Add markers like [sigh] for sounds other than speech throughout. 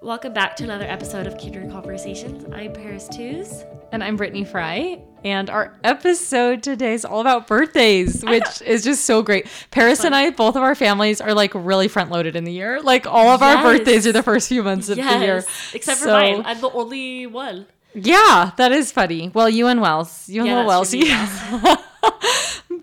Welcome back to another episode of Kindred Conversations. I'm Paris Tews. And I'm Brittany Fry. And our episode today is all about birthdays, which is just so great. Paris and I, both of our families are like really front loaded in the year. Like all of our birthdays are the first few months of the year. Yes, except for mine. I'm the only one. Yeah, that is funny. Well, you and Wells, you and Yeah, little that's true, [laughs] Wellesley.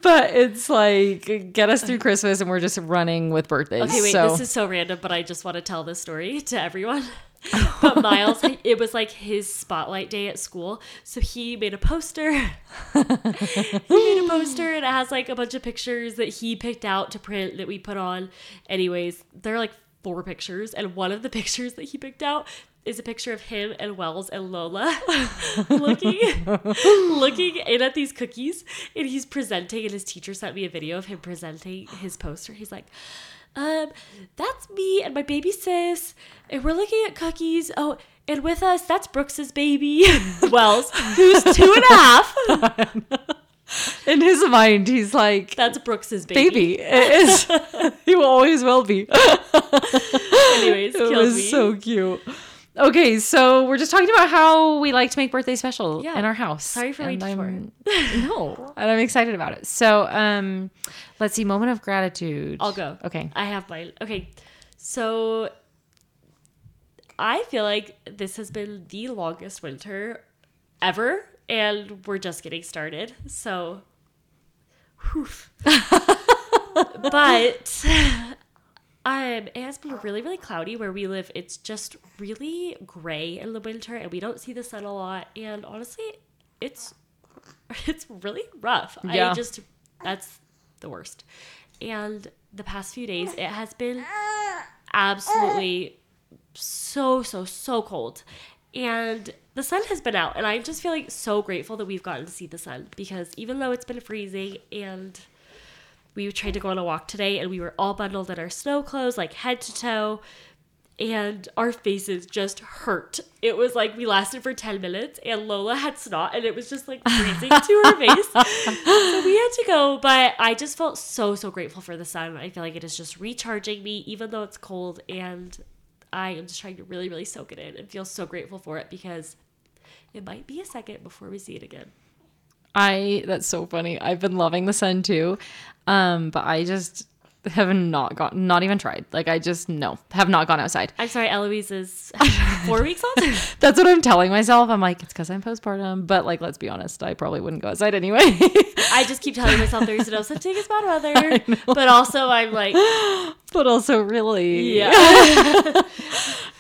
But it's like get us through Christmas, and we're just running with birthdays. Okay, wait, so this is so random, but I just want to tell this story [laughs] to everyone. [laughs] but Miles, it was like his spotlight day at school. So he made a poster. [laughs] he made a poster and it has like a bunch of pictures that he picked out to print that we put on. Anyways, there are like four pictures, and one of the pictures that he picked out is a picture of him and Wells and Lola [laughs] looking looking in at these cookies and he's presenting and his teacher sent me a video of him presenting his poster. He's like, um, that's me and my baby sis, and we're looking at cookies. Oh, and with us, that's Brooks's baby, [laughs] Wells, who's two and a half. [laughs] in his mind, he's like That's Brooks's baby. baby. It is. he will always will be. Anyways, it was me. so cute. Okay, so we're just talking about how we like to make birthday special Yeah. in our house. Sorry for and waiting I'm- [laughs] No, and I'm excited about it. So, um, let's see. Moment of gratitude. I'll go. Okay. I have my Okay. So I feel like this has been the longest winter ever, and we're just getting started. So, [laughs] but [laughs] um, it has been really, really cloudy where we live. It's just really gray in the winter, and we don't see the sun a lot. And honestly, it's [laughs] it's really rough. Yeah. I just that's the worst. And the past few days, it has been absolutely so so so cold and the sun has been out and I'm just feeling so grateful that we've gotten to see the sun because even though it's been freezing and we tried to go on a walk today and we were all bundled in our snow clothes like head to toe and our faces just hurt it was like we lasted for 10 minutes and lola had snot and it was just like freezing to her [laughs] face so we had to go but i just felt so so grateful for the sun i feel like it is just recharging me even though it's cold and i am just trying to really really soak it in and feel so grateful for it because it might be a second before we see it again I that's so funny. I've been loving the sun too. Um, but I just have not got not even tried. Like I just no, have not gone outside. i'm sorry eloise is [laughs] four weeks old [laughs] That's what I'm telling myself. I'm like, it's because I'm postpartum. But like, let's be honest, I probably wouldn't go outside anyway. [laughs] i just keep telling myself there's no such thing as bad weather but also i'm like [gasps] but also really, yeah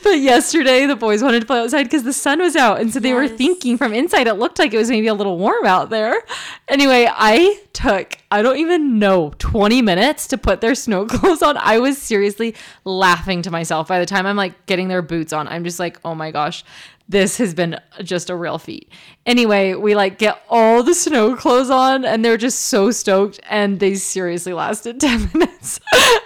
But yesterday, the boys wanted to play outside because the sun was out, and so they were thinking from inside it looked like it was maybe a little warm out there. Anyway, I took I don't even know 20 minutes to put their snow [laughs] clothes on. I was seriously laughing to myself by the time I'm like getting their boots on. I'm just like, oh my gosh. This has been just a real feat. Anyway, we like get all the snow clothes on and they're just so stoked and they seriously lasted [laughs] 10 minutes.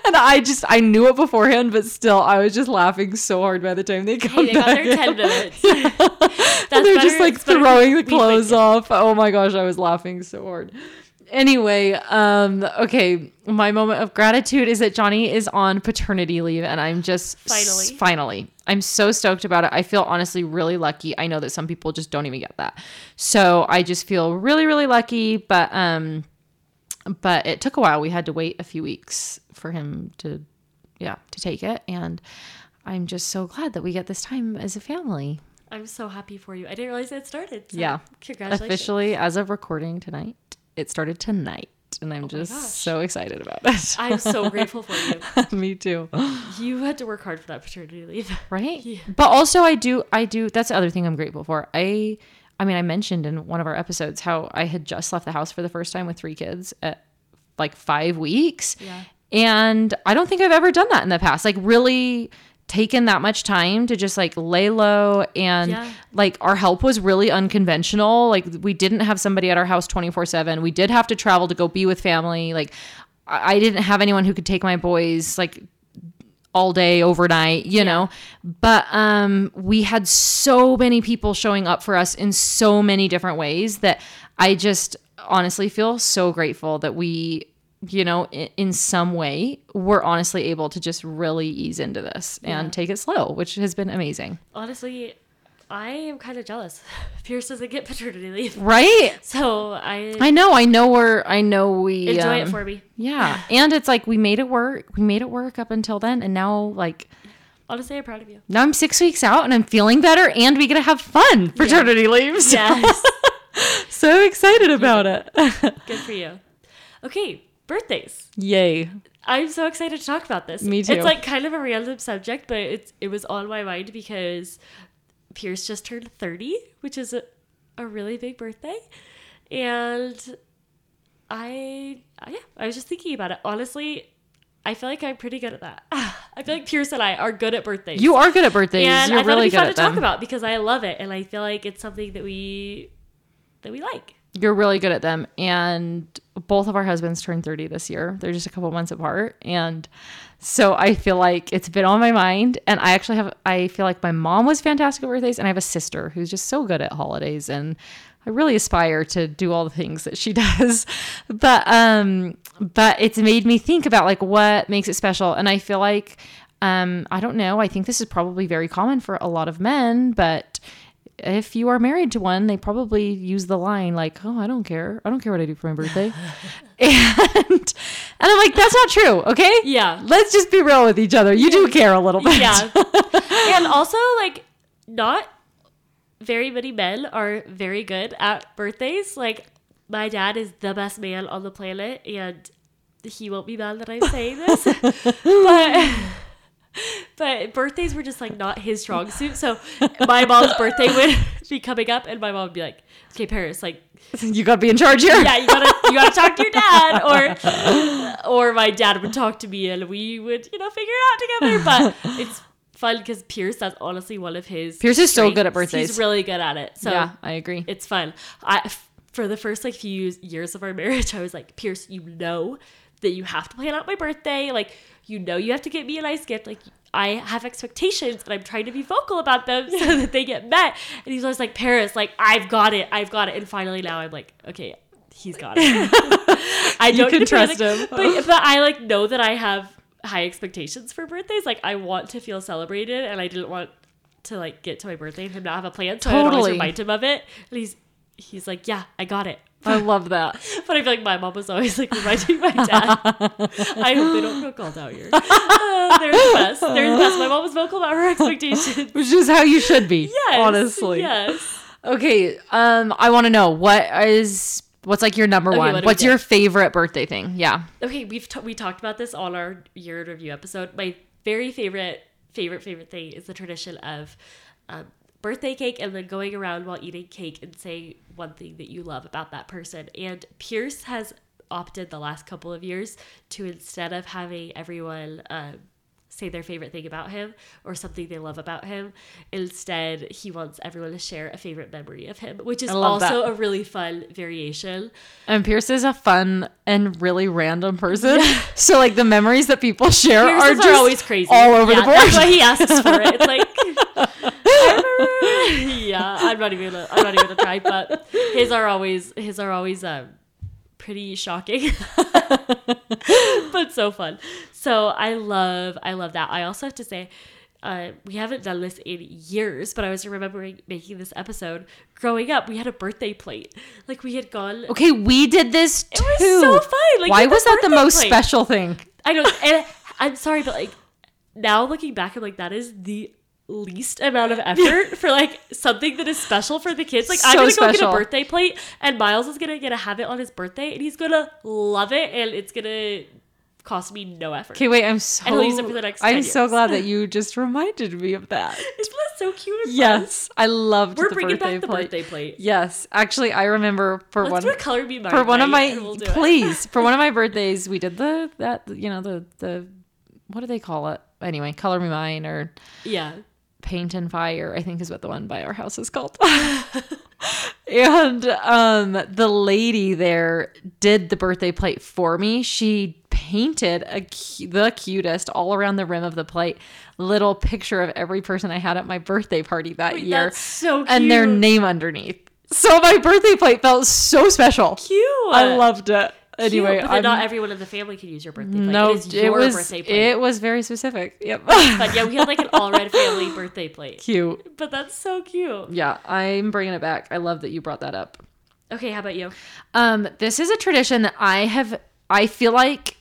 and I just I knew it beforehand, but still I was just laughing so hard by the time they come hey, they got back their 10 in. minutes [laughs] And they're just like throwing the [laughs] clothes off. Oh my gosh, I was laughing so hard. Anyway, um, okay, my moment of gratitude is that Johnny is on paternity leave, and I'm just Finally. s- finally, I'm so stoked about it. I feel honestly really lucky. I know that some people just don't even get that, so I just feel really, really lucky. But um, but it took a while. We had to wait a few weeks for him to, yeah, to take it, and I'm just so glad that we get this time as a family. i'm so happy for you i didn't realize it started so Yeah. congratulations Officially, as of recording tonight, it started tonight, and I'm oh just Oh gosh. so excited about it. [laughs] i'm so grateful for you [laughs] Me too. [gasps] You had to work hard for that paternity leave. [laughs] Right? But also, I do. I do. That's the other thing I'm grateful for. I. I mean, I mentioned in one of our episodes how I had just left the house for the first time with three kids at like five weeks. Yeah. And I don't think I've ever done that in the past. Like, really taken that much time to just like lay low and Yeah. like our help was really unconventional. Like we didn't have somebody at our house 24/7 we did have to travel to go be with family. Like I I didn't have anyone who could take my boys like all day overnight you know? But um we had so many people showing up for us in so many different ways that i just honestly feel so grateful that we you know, in, in some way, we're honestly able to just really ease into this and take it slow, which has been amazing. Honestly, I am kind of jealous. [laughs] Pierce doesn't get paternity leave. Right? [laughs] So I, I know, I know we're I know we enjoy it um, for me. Yeah. [laughs] And it's like we made it work. We made it work up until then and now like Honestly, I'm proud of you. now I'm 6 weeks out and I'm feeling better and we get to have fun paternity leaves. Yes. so excited about it. Good for you. Okay, birthdays. Yay. I'm so excited to talk about this. Me too. It's like kind of a random subject, but it's it was on my mind because Pierce just turned 30, which is a, a really big birthday. And I, I yeah, I was just thinking about it. Honestly, I feel like I'm pretty good at that. [sighs] I feel like Pierce and I are good at birthdays. You are good at birthdays. and You're I thought really it'd be good fun at to talk about because I love it and I feel like it's something that we that we like. You're really good at them. And both of our husbands turned 30 this year. They're just a couple months apart. And so I feel like it's been on my mind. And I actually have, I feel like my mom was fantastic at birthdays. And I have a sister who's just so good at holidays. And I really aspire to do all the things that she [laughs] does. But, um, but it's made me think about like what makes it special. And I feel like, um, I don't know. I think this is probably very common for a lot of men, but if you are married to one, they probably use the line like, "Oh, I don't care. I don't care what I do for my birthday," [laughs] and and I'm like, "That's not true." Okay, Yeah. let's just be real with each other. You do care a little bit. Yeah. [laughs] and also like not very many men are very good at birthdays. Like my dad is the best man on the planet and he won't be mad that I'm saying this. [laughs] but but birthdays were just like not his strong suit. So my mom's birthday would [laughs] be coming up and my mom would be like, Okay, Paris, like [laughs] you gotta be in charge here. yeah, you gotta you gotta talk to your dad, [laughs] or or my dad would talk to me, and we would you know figure it out together. But it's fun because Pierce, that's honestly one of his. Pierce is so good at birthdays. He's really good at it. So yeah, I agree. it's fun. I for the first like few years of our marriage, I was like, Pierce, you know that you have to plan out my birthday. Like you know you have to get me a nice gift. Like I have expectations and I'm trying to be vocal about them so that they get met. And he's always like, Paris, like I've got it, I've got it. And finally now I'm like, okay, he's got it. [laughs] I don't can to plan, trust him. but but I like know that I have high expectations for birthdays. Like I want to feel celebrated, and I didn't want to like get to my birthday and him not have a plan. So I would always remind him of it, and he's he's like, yeah, I got it. [laughs] I love that. [laughs] But I feel like my mom was always like reminding my dad. [laughs] I hope they don't feel called out here. Uh, they're the best. They're the best. My mom was vocal about her expectations. Which is how you should be. Yes, honestly. Yes. Okay. Um, I want to know what is what's like your number Okay, one. what What's get? your favorite birthday thing? Yeah. Okay, we've t- we talked about this on our year in review episode. My very favorite, favorite, favorite thing is the tradition of um, birthday cake and then going around while eating cake and saying one thing that you love about that person. And Pierce has opted the last couple of years to instead of having everyone um, say their favorite thing about him or something they love about him, instead he wants everyone to share a favorite memory of him, which is also that. a really fun variation. And Pierce is a fun and really random person. [laughs] So like the memories that people share are just are always crazy. all over yeah, the board. That's why he asks for it. It's [laughs] like, [laughs] yeah, I'm not even gonna, I'm not even gonna try. But his are always, his are always um, pretty shocking, [laughs] but so fun. So I love, I love that. I also have to say. Uh, we haven't done this in years, but I was remembering making this episode. Growing up, we had a birthday plate. Like we had gone. Okay, we did this too. It was so fun. Like, Why was that the most plate. special thing? I don't. And I'm sorry, but like now looking back, I'm like that is the least amount of effort for like something that is special for the kids. Like I'm gonna go get a birthday plate, and Miles is gonna get a habit on his birthday, and he's gonna love it, and it's gonna cost me no effort. Okay, wait, I'm so And he'll use it for the next I'm so glad that [laughs] you just reminded me of that. [laughs] Isn't that so cute? Yes, I loved we're the bringing birthday back the plate. birthday plate. Yes, actually, I remember for Let's one do a color me for one of my we'll please for one of my [laughs] birthdays we did the that you know the the what do they call it anyway color me mine or Yeah. Paint and fire i think is what the one by our house is called. [laughs] And um the lady there did the birthday plate for me. She painted a cu- the cutest all around the rim of the plate little picture of every person i had at my birthday party that Wait, year. that's so and their name underneath. So my birthday plate felt so special. Cute. i loved it Anyway, Cute, but not everyone in the family can use your birthday plate. no, it is it was birthday plate. it was very specific. Yep. [laughs] but yeah, we had like an all red family [laughs] birthday plate. Cute. But that's so cute. Yeah, I'm bringing it back. I love that you brought that up. Okay, how about you? Um, this is a tradition that I have. I feel like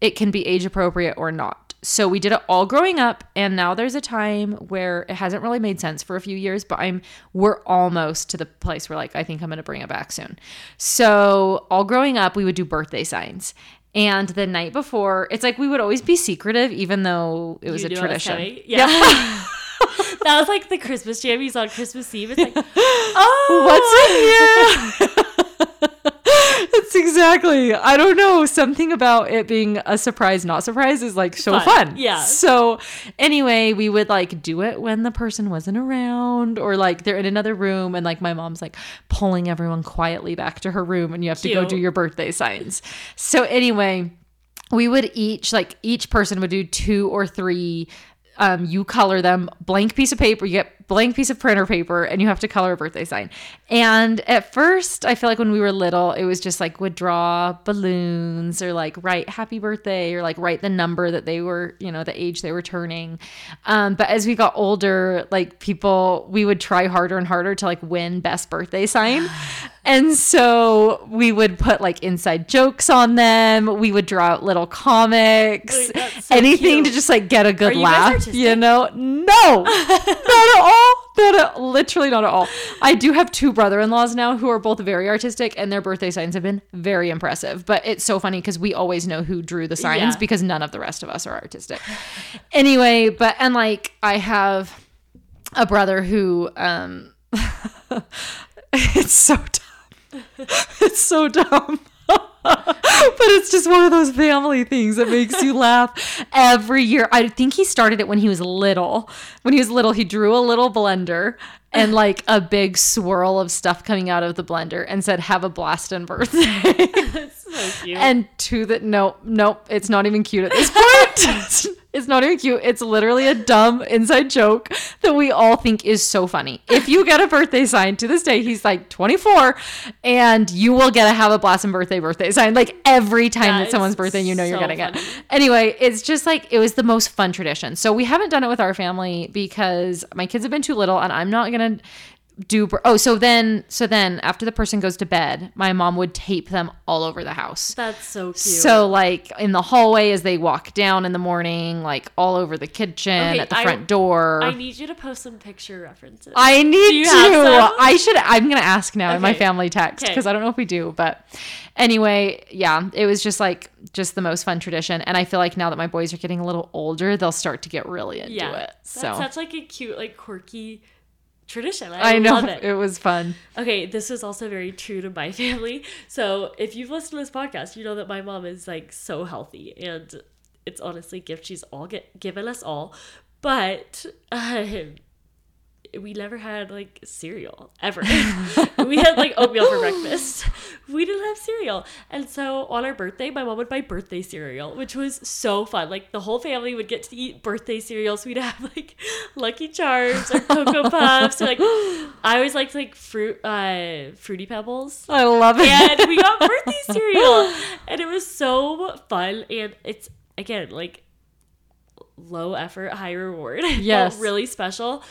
it can be age appropriate or not. So we did it all growing up, and now there's a time where it hasn't really made sense for a few years, but I'm we're almost to the place where like I think I'm gonna bring it back soon. So all growing up, we would do birthday signs. And the night before, it's like we would always be secretive, even though it was You a knew I was tradition. coming? Yeah. [laughs] that was like the Christmas jammies on Christmas Eve. It's like, oh, [laughs] What's in oh! here? [laughs] Exactly. I don't know. Something about it being a surprise, not surprise, is like so Fun. fun. Yeah. So anyway, we would like do it when the person wasn't around, or like they're in another room, and like my mom's like pulling everyone quietly back to her room, and you have to go do your birthday signs. So anyway, we would each like each person would do two or three um, you color them blank piece of paper you get blank piece of printer paper and you have to color a birthday sign and at first i feel like when we were little it was just like would draw balloons or like write happy birthday or like write the number that they were you know the age they were turning um, but as we got older like people we would try harder and harder to like win best birthday sign [sighs] and so we would put like inside jokes on them. We would draw out little comics, so anything cute. to just like get a good Are you laugh. You know? No, [laughs] not at all. Not literally not at all. I do have two brother-in-laws now who are both very artistic, and their birthday signs have been very impressive. But it's so funny because we always know who drew the signs Yeah. because none of the rest of us are artistic. anyway, but and like I have a brother who um [laughs] it's so dumb. [laughs] It's so dumb. [laughs] [laughs] but it's just one of those family things that makes you laugh every year. I think he started it when he was little. When he was little, he drew a little blender and like a big swirl of stuff coming out of the blender and said, Have a blast and birthday. That's [laughs] so cute. and to that, nope, nope, it's not even cute at this point. [laughs] it's not even cute. It's literally a dumb inside joke that we all think is so funny. If you get a birthday sign to this day, he's like 24, and you will get a have a blossom birthday birthday sign like every time That that someone's birthday, you know you're so getting it. Anyway, it's just like it was the most fun tradition. So we haven't done it with our family because my kids have been too little, and I'm not gonna do oh so then so then after the person goes to bed my mom would tape them all over the house That's so cute. so like in the hallway as they walk down in the morning, like all over the kitchen, Okay, at the I- front door. I need you to post some picture references. I need to. I should. I'm gonna ask now in my family text Okay. because I don't know if we do. But anyway, yeah, it was just like just the most fun tradition, and I feel like now that my boys are getting a little older, they'll start to get really into yeah. it. That's So such like a cute, like quirky tradition. I, I know love it. [laughs] it was fun. Okay, this is also very true to my [laughs] family. So if you've listened to this podcast, you know that my mom is like so healthy, and it's honestly a gift she's all get given us all. But [laughs] um, we never had like cereal ever. [laughs] we had like oatmeal for breakfast. [laughs] We didn't have cereal, and so on our birthday, my mom would buy birthday cereal, which was so fun. Like the whole family would get to eat birthday cereal. So we'd have [laughs] like Lucky Charms or Cocoa Puffs, or like I always liked like fruit, uh, fruity pebbles. I love it. And we got birthday cereal, and it was so fun. And it's again like low effort, high reward. Yes. really special.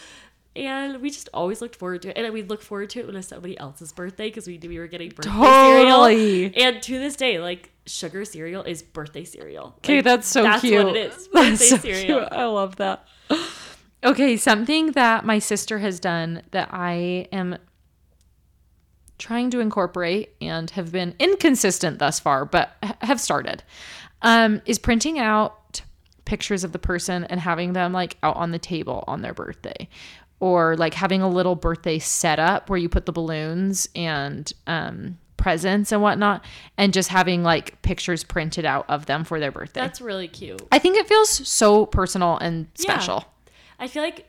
And we just always looked forward to it. And we look forward to it when it's somebody else's birthday because we knew we were getting birthday Totally. cereal. And to this day, like sugar cereal is birthday cereal. Okay, Like, that's so that's cute. what it is. [laughs] That's Birthday so cereal. cute. I love that. Okay, something that my sister has done that I am trying to incorporate and have been inconsistent thus far, but have started, um, is printing out pictures of the person and having them like out on the table on their birthday. Or like having a little birthday setup where you put the balloons and um, presents and whatnot, and just having like pictures printed out of them for their birthday. That's really cute. I think it feels so personal and Yeah. special. I feel like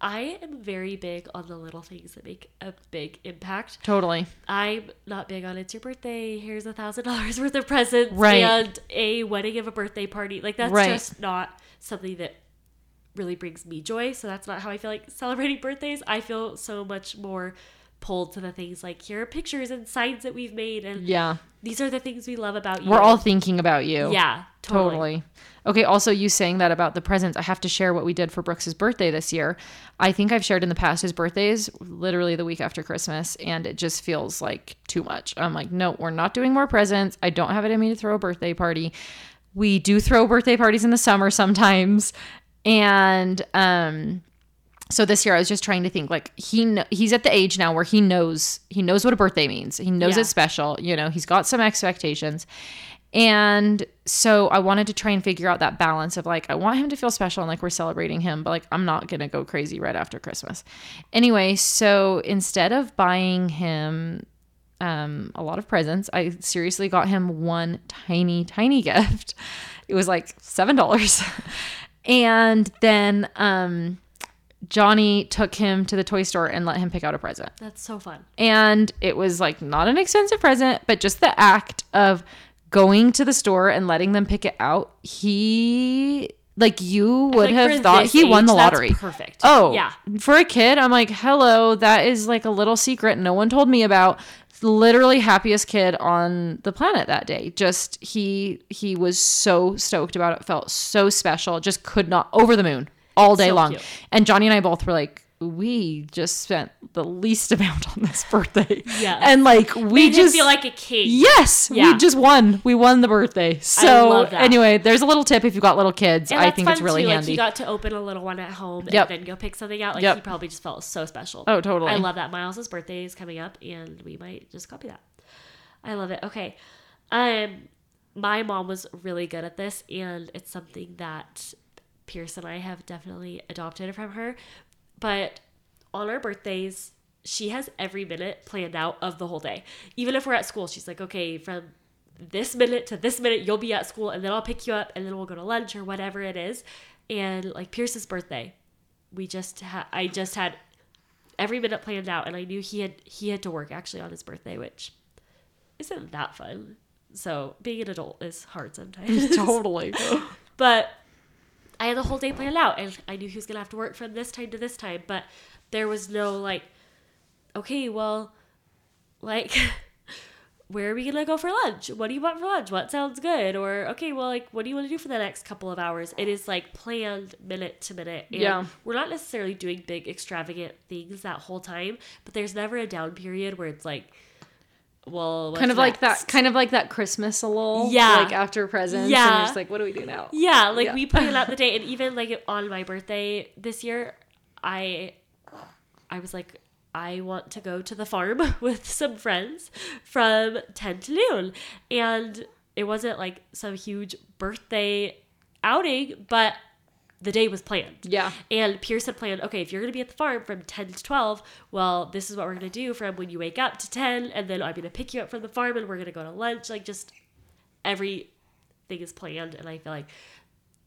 I am very big on the little things that make a big impact. Totally. I'm not big on it's your birthday, here's a thousand dollars worth of presents Right. and a wedding of a birthday party. Like that's Right. just not something that really brings me joy. So that's not how I feel like celebrating [laughs] birthdays. I feel so much more pulled to the things like here are pictures and signs that we've made and Yeah. these are the things we love about you. We're all thinking about you. yeah, totally. Totally. Okay, also you saying that about the presents, I have to share what we did for Brooks's birthday this year. I think I've shared in the past his birthday is literally the week after Christmas and it just feels like too much. I'm like, "No, we're not doing more presents. I don't have it in me to throw a birthday party." We do throw birthday parties in the summer sometimes. And um so this year I was just trying to think like he kn- he's at the age now where he knows he knows what a birthday means. He knows Yeah. it's special, you know, he's got some expectations. And so I wanted to try and figure out that balance of like I want him to feel special and like we're celebrating him, but like I'm not going to go crazy right after Christmas. Anyway, so instead of buying him um, a lot of presents. I seriously got him one tiny, tiny [laughs] gift. It was like seven dollars, and then um, Johnny took him to the toy store and let him pick out a present. That's so fun. And it was like not an expensive present, but just the act of going to the store and letting them pick it out. He like you would Like, have thought he won age, the that's lottery. perfect. Oh, yeah. For a kid, I'm like, hello, that is like a little secret no one told me about. Literally happiest kid on the planet that day. Just he he was so stoked about it. Felt so special. Just could not over the moon all day So long. cute. And Johnny and I both were like, we just spent the least [laughs] amount on this birthday. Yes. And like we Made just feel like a king. Yes, Yeah. we just won. We won the birthday. So anyway, there's a little tip if you've got little kids. I think it's really too. Like handy. he got to open a little one at home Yep. and then go pick something out. Like Yep. he probably just felt so special. Oh, totally. I love that. Miles's birthday is coming up and we might just copy that. I love it. Okay. Um my mom was really good at this and it's something that Pierce and I have definitely adopted from her. But on our birthdays, she has every minute planned out of the whole day. Even if we're at school, she's like, okay, from this minute to this minute, you'll be at school, and then I'll pick you up, and then we'll go to lunch or whatever it is. And like Pierce's birthday, we just had, I just had every minute planned out, and I knew he had he had to work actually on his birthday, which isn't that fun. So being an adult is hard sometimes. [laughs] totally. [laughs] But I had the whole day planned out, and I knew he was gonna have to work from this time to this time. But there was no like, okay, well, like, [laughs] where are we gonna go for lunch? What do you want for lunch? What sounds good? Or okay, well, like, what do you want to do for the next couple of hours? It is like planned minute to minute. And Yeah. we're not necessarily doing big extravagant things that whole time, but there's never a down period where it's like, well, kind of like that kind of like that christmas a little Yeah. like after presents and Yeah. you're just like what do we do now Yeah, like Yeah. we planned out the [laughs] day, and even like on my birthday this year, I, I was like, I want to go to the farm [laughs] with some friends from ten to noon, and it wasn't like some huge birthday outing, but the day was planned. yeah And Pierce had planned, okay, if you're going to be at the farm from 10 to 12, well, this is what we're going to do from when you wake up to 10, and then I'm going to pick you up from the farm and we're going to go to lunch. Like, just everything is planned. And I feel like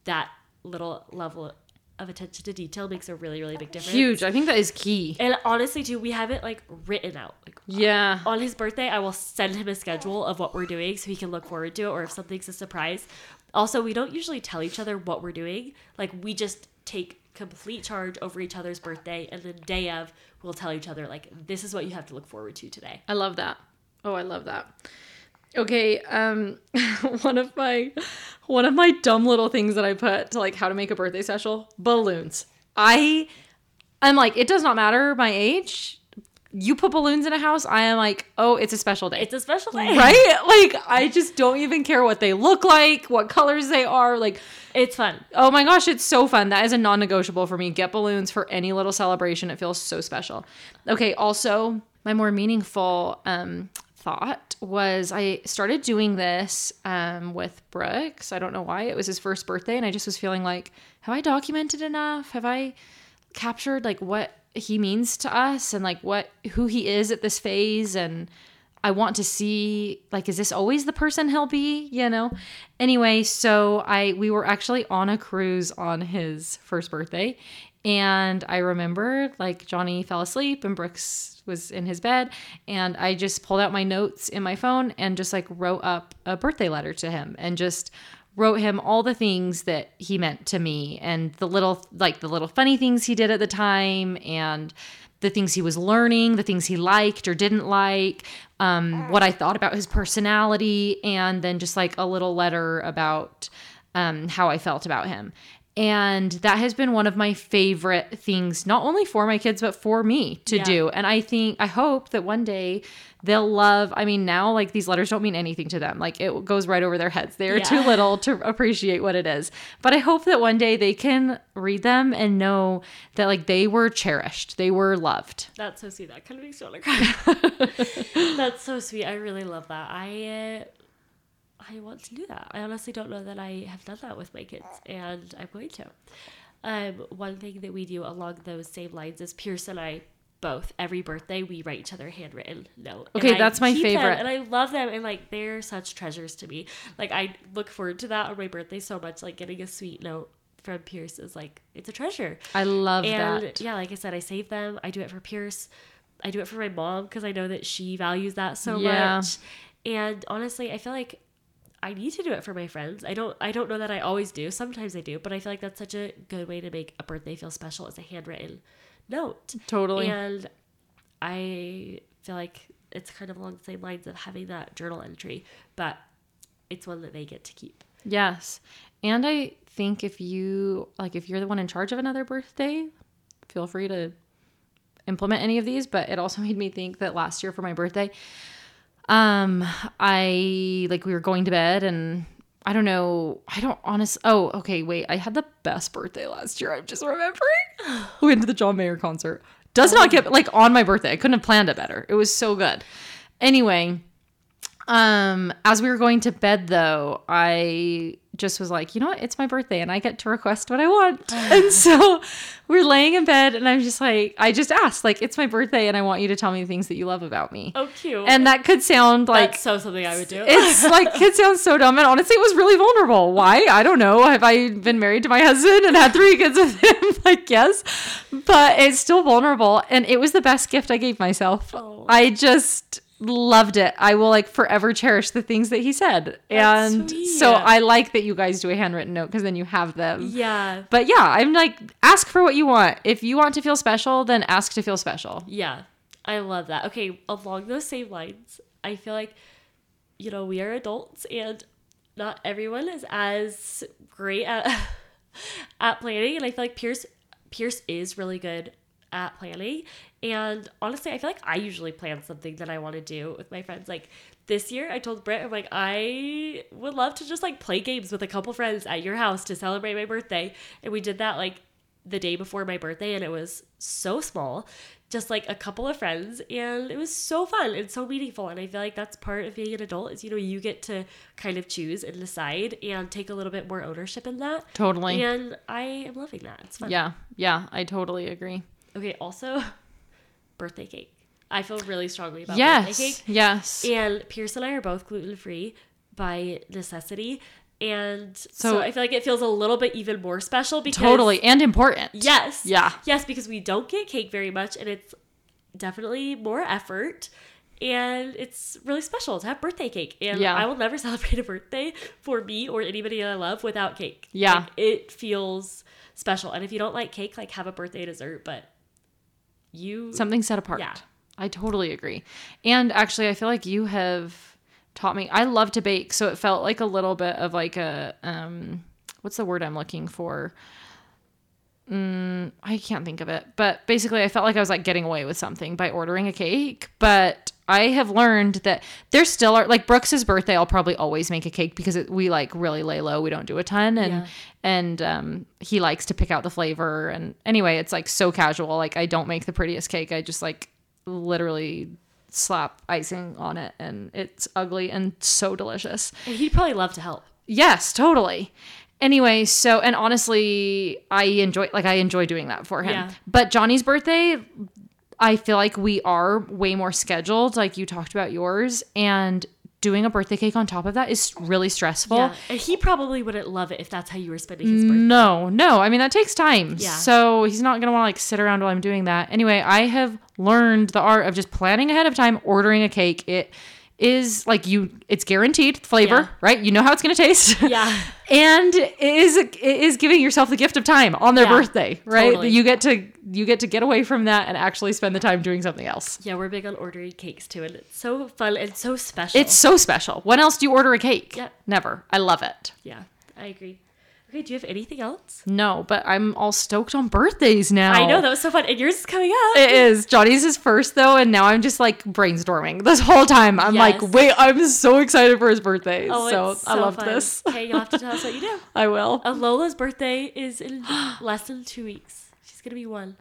that little level of attention to detail makes a really, really big difference. huge i think that is key And honestly, too, we have it like written out. Like, yeah on his birthday, I will send him a schedule of what we're doing so he can look forward to it or if something's a surprise. Also, we don't usually tell each other what we're doing. Like, we just take complete charge over each other's birthday and the day of, we'll tell each other, like, this is what you have to look forward to today. i love that oh i love that okay um [laughs] one of my one of my dumb little things that i put to like how to make a birthday special balloons i i'm like it does not matter my age you put balloons in a house i am like oh it's a special day It's a special day. right? Like I just don't even care what they look like, what colors they are. Like, It's fun. oh my gosh, it's so fun. That is a non-negotiable for me. Get balloons for any little celebration. It feels so special. Okay, also, my more meaningful um thought was I started doing this um with Brooks. I don't know why. It was his first birthday and I just was feeling like, have I documented enough? Have I captured like what he means to us and like what who he is at this phase. And I want to see like is this always the person he'll be, you know? Anyway, so I we were actually on a cruise on his first birthday. And I remember like Johnny fell asleep and Brooks was in his bed. And I just pulled out my notes in my phone and just like wrote up a birthday letter to him and just wrote him all the things that he meant to me and the little like the little funny things he did at the time and the things he was learning, the things he liked or didn't like, um, what I thought about his personality, and then just like a little letter about um, how I felt about him. And that has been one of my favorite things, not only for my kids, but for me to Yeah. do. And I think, I hope that one day they'll love, I mean, now like these letters don't mean anything to them. Like it goes right over their heads. They are too [laughs] little to appreciate what it is. But I hope that one day they can read them and know that like they were cherished, they were loved. That's so sweet. That kind of makes me want to cry. That's so sweet. I really love that. I uh, I want to do that. I honestly don't know that I have done that with my kids, and I'm going to. Um, one thing that we do along those same lines is Pierce and I both every birthday we write each other handwritten note. And Okay, I that's my keep them, favorite. and I love them, and like they're such treasures to me. Like I look forward to that on my birthday so much. Like getting a sweet note from Pierce is like it's a treasure. I love And that. yeah, like I said, I save them. I do it for Pierce. I do it for my mom because I know that she values that so Yeah. much. And honestly, I feel like I need to do it for my friends. I don't I don't know that I always do. Sometimes I do, but I feel like that's such a good way to make a birthday feel special as a handwritten note. Totally. And I feel like it's kind of along the same lines of having that journal entry, but it's one that they get to keep. Yes. And I think if you like if you're the one in charge of another birthday, feel free to implement any of these, but it also [laughs] made me think that last year for my birthday, um I like we were going to bed and I don't know. I don't honest. Oh, okay. Wait. I had the best birthday last year. I'm just remembering. [gasps] we went to the John Mayer concert. Does not get like on my birthday. I couldn't have planned it better. It was so good. Anyway, um, as we were going to bed though, I just was like, you know what? It's my birthday and I get to request what I want. [sighs] [laughs] and so we're laying in bed and I'm just like, I just asked, like, it's my birthday and I want you to tell me the things that you love about me. Oh, cute. And that could sound like that's so something I would do. it's [laughs] like it sounds so dumb and honestly it was really vulnerable why i don't know have i been married to my husband and had three kids with him [laughs] like yes but it's still vulnerable and it was the best gift i gave myself Oh. i just loved it i will like forever cherish the things that he said That's and sweet. so i like that you guys do a handwritten note because then you have them yeah. but yeah i'm like ask for what you want if you want to feel special then ask to feel special Yeah, I love that. Okay, along those same lines, I feel like, you know, we are adults and not everyone is as great at [laughs] at planning. And I feel like Pierce Pierce is really good at planning. And honestly, I feel like I usually plan something that I want to do with my friends. Like this year, I told Britt, I'm like, I would love to just like play games with a couple friends at your house to celebrate my birthday. And we did that like the day before my birthday, and it was so small, just like a couple of friends, and it was so fun and so meaningful. And I feel like that's part of being an adult is you know you get to kind of choose and decide and take a little bit more ownership in that. totally And I am loving that. It's fun. yeah yeah i totally agree Okay. Also, [laughs] birthday cake. I feel really strongly about yes birthday cake. yes And Pierce and I are both gluten free by necessity. And so, So- I feel like it feels a little bit even more special because totally and important Yes. Yeah. Yes, because we don't get cake very much and it's definitely more effort. And it's really special to have birthday cake. And Yeah. I will never [laughs] celebrate a birthday for me or anybody I love without cake. Yeah. Like, it feels special. And if you don't like cake, like have a birthday dessert, but you something set apart. Yeah. I totally agree. And actually, I feel like you have taught me. I love to bake, so it felt like a little bit of like a um, what's the word I'm looking for? Mm, I can't think of it, but basically, I felt like I was like getting away with something by ordering a cake. But I have learned that there still are like Brooks's birthday. I'll probably always make a cake because it, we like really lay low. We don't do a ton, and Yeah. and um, he likes to pick out the flavor. And anyway, it's like so casual. Like I don't make the prettiest cake. I just like literally slap icing on it, and it's ugly and so delicious. And he'd probably love to help. Yes, totally. Anyway, so and honestly, I enjoy like I enjoy doing that for him. Yeah. But Johnny's birthday, I feel like we are way more scheduled, like you talked about yours, and doing a birthday cake on top of that is really stressful. Yeah. And he probably wouldn't love it if that's how you were spending his birthday. No, no. I mean that takes time. Yeah. So he's not gonna want to like sit around while I'm doing that. Anyway, I have learned the art of just planning ahead of time, ordering a cake. It is like you it's guaranteed flavor, Yeah. right? You know how it's going to taste. [laughs] Yeah. and it is it is giving yourself the gift of time on their Yeah, birthday, right? totally. You get to you get to get away from that and actually spend the time doing something else. Yeah, we're big on ordering cakes too, and it's so fun and so special. It's so special. When else do you order a cake? Yep. Never. I love it. yeah, I agree. Okay, do you have anything else? No, but I'm all stoked on birthdays now. I know that was so fun, and yours is coming up. It is. Johnny's is first though, and now I'm just like brainstorming this whole time. I'm like, wait, I'm so excited for his birthday. Oh, so, it's I love fun. this. Okay, you'll have to tell us what you do. [laughs] I will. Uh, Lola's birthday is in [gasps] less than two weeks. She's gonna be one.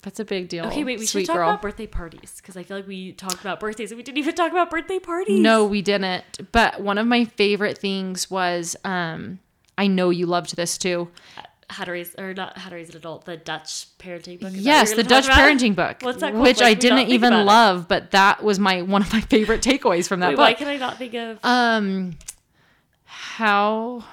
That's a big deal. Okay, wait, we Sweet should talk girl. about birthday parties because I feel like we talked about birthdays and we didn't even talk about birthday parties. No, we didn't. But one of my favorite things was um I know you loved this too. how to raise or not how to raise an adult, the Dutch parenting book. Yes, the Dutch about? parenting book, What's that called? which I can we not didn't even about it? love, but that was my one of my [laughs] favorite takeaways from that Wait, why can I not think of? Um, how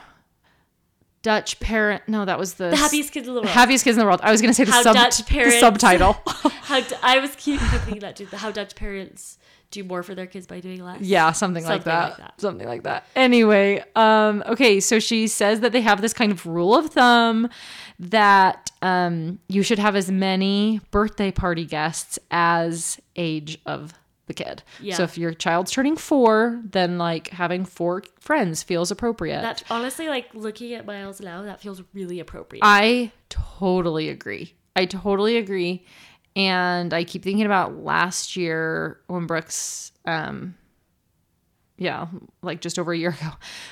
Dutch parent? No, that was the, the happiest kids in the world. happiest kids in the world. I was gonna say the, How sub, Dutch the parents- subtitle. [laughs] How I was keep thinking that too. How Dutch parents do more for their kids by doing less. Yeah, something, like, that. like that. Something like that. Anyway, um, okay, so she says that they have this kind of rule of thumb that um, you should have as many birthday party guests as age of the kid. Yeah. So if your child's turning four, then like having four friends feels appropriate. That honestly, like looking at Miles now, that feels really appropriate. I totally agree. I totally agree. And I keep thinking about last year when Brooks, um, yeah, like just over a year [laughs] ago,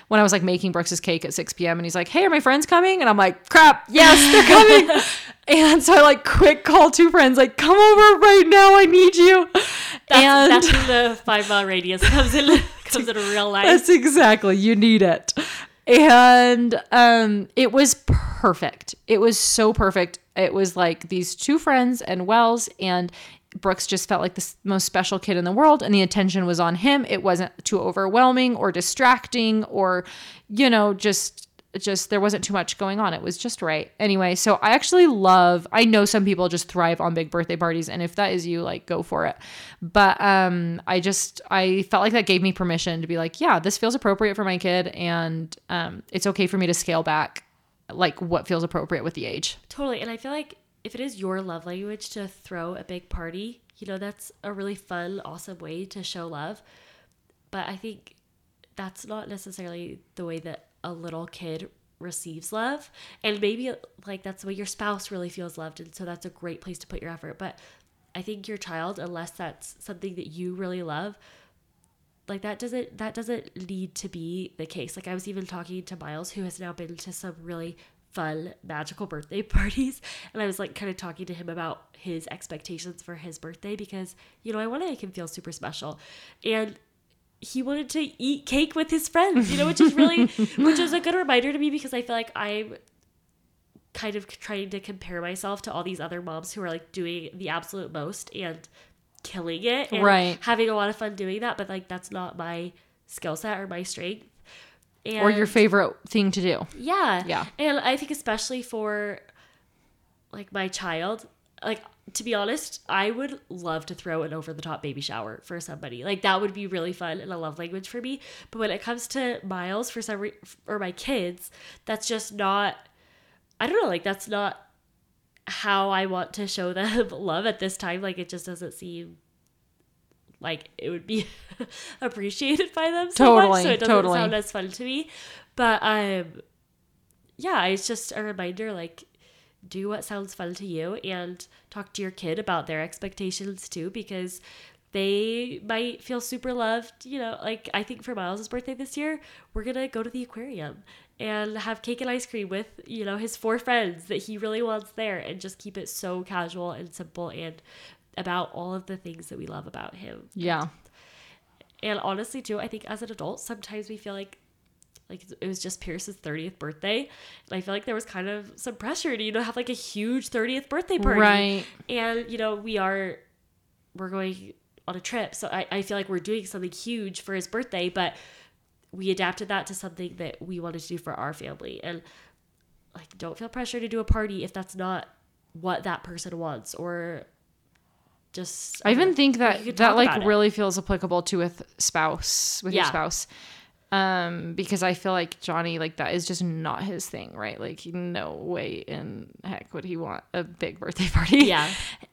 when I was like making Brooks's cake at 6 p.m. and he's like, Hey, are my friends coming? And I'm like, Crap, yes, they're [laughs] coming. and so I like quick call two friends, like, Come over right now. I need you. that's, and that's [laughs] when the five mile radius comes in comes in real life. That's exactly. You need it. And um it was perfect. It was so perfect. It was like these two friends and Wells and Brooks just felt like the most special kid in the world and the attention was on him. It wasn't too overwhelming or distracting or you know just just there wasn't too much going on. It was just right. Anyway, so I actually love I know some people just thrive on big birthday parties and if that is you like go for it. But um I just I felt like that gave me permission to be like, yeah, this feels appropriate for my kid and um it's okay for me to scale back like what feels appropriate with the age. Totally. And I feel like if it is your love language to throw a big party, you know, that's a really fun, awesome way to show love. But I think that's not necessarily the way that a little kid receives love. And maybe like that's the way your spouse really feels loved. And so that's a great place to put your effort. But I think your child, unless that's something that you really love, like that doesn't that doesn't need to be the case like i was even talking to miles who has now been to some really fun magical birthday [laughs] parties and i was like kind of talking to him about his expectations for his birthday because you know i want to make him feel super special and he wanted to eat cake with his friends you know which is really [laughs] which is a good reminder to me because i feel like i'm kind of trying to compare myself to all these other moms who are like doing the absolute most and killing it and Right. having a lot of fun doing that but like that's not my skill set or my strength and Or your favorite thing to do. yeah Yeah. and i think especially for like my child like to be honest i would love to throw an over the top baby shower for somebody. Like that would be really fun and a love language for me. But when it comes to miles for some re- or my kids that's just not i don't know like that's not how i want to show [laughs] them love at this time. Like it just doesn't seem like it would be [laughs] appreciated by them so much. Totally, so it doesn't totally. sound as fun to me. But um yeah it's just a reminder like do what sounds fun to you and talk to your kid about their expectations too because they might feel super loved you know like i think for miles's birthday this year we're gonna go to the aquarium and have cake and ice cream with you know his four friends that he really wants there and just keep it so casual and simple and about all of the things that we love about him Yeah. and honestly, too, I think as an adult, sometimes we feel like like it was just Pierce's 30th birthday. And I feel like there was kind of some pressure to, you know, have like a huge 30th birthday party. Right. And, you know, we are we're going on a trip. So I, I feel like we're doing something huge for his birthday, but we adapted that to something that we wanted to do for our family. And like don't feel pressure to do a party if that's not what that person wants or just I even think that that like really feels applicable to with spouse with your spouse. Um, because I feel like Johnny, like that is just not his thing, right? Like no way in heck would he want a big birthday [laughs] party. Yeah.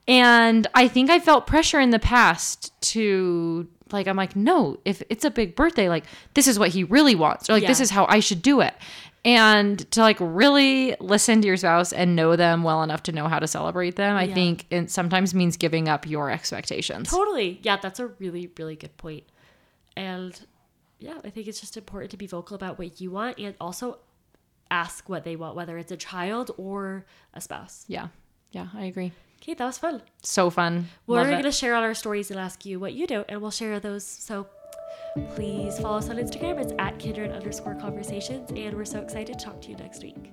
And I think I felt pressure in the past to like I'm like, no, if it's a big birthday, like this is what he really wants. Or like this is how I should do it. And to like really listen to your spouse and know them well enough to know how to celebrate them, I Yeah. think it sometimes means giving up your expectations. Totally. Yeah, that's a really, really good. And yeah, I think it's just important to be vocal about what you want and also ask what they want, whether it's a child or a spouse. Yeah. Yeah, I agree. Okay, that was fun. So fun. We're going to share all our stories and ask you what you do, and we'll share those. So please follow us on Instagram. It's at kindred underscore conversations, and we're so excited to talk to you next week.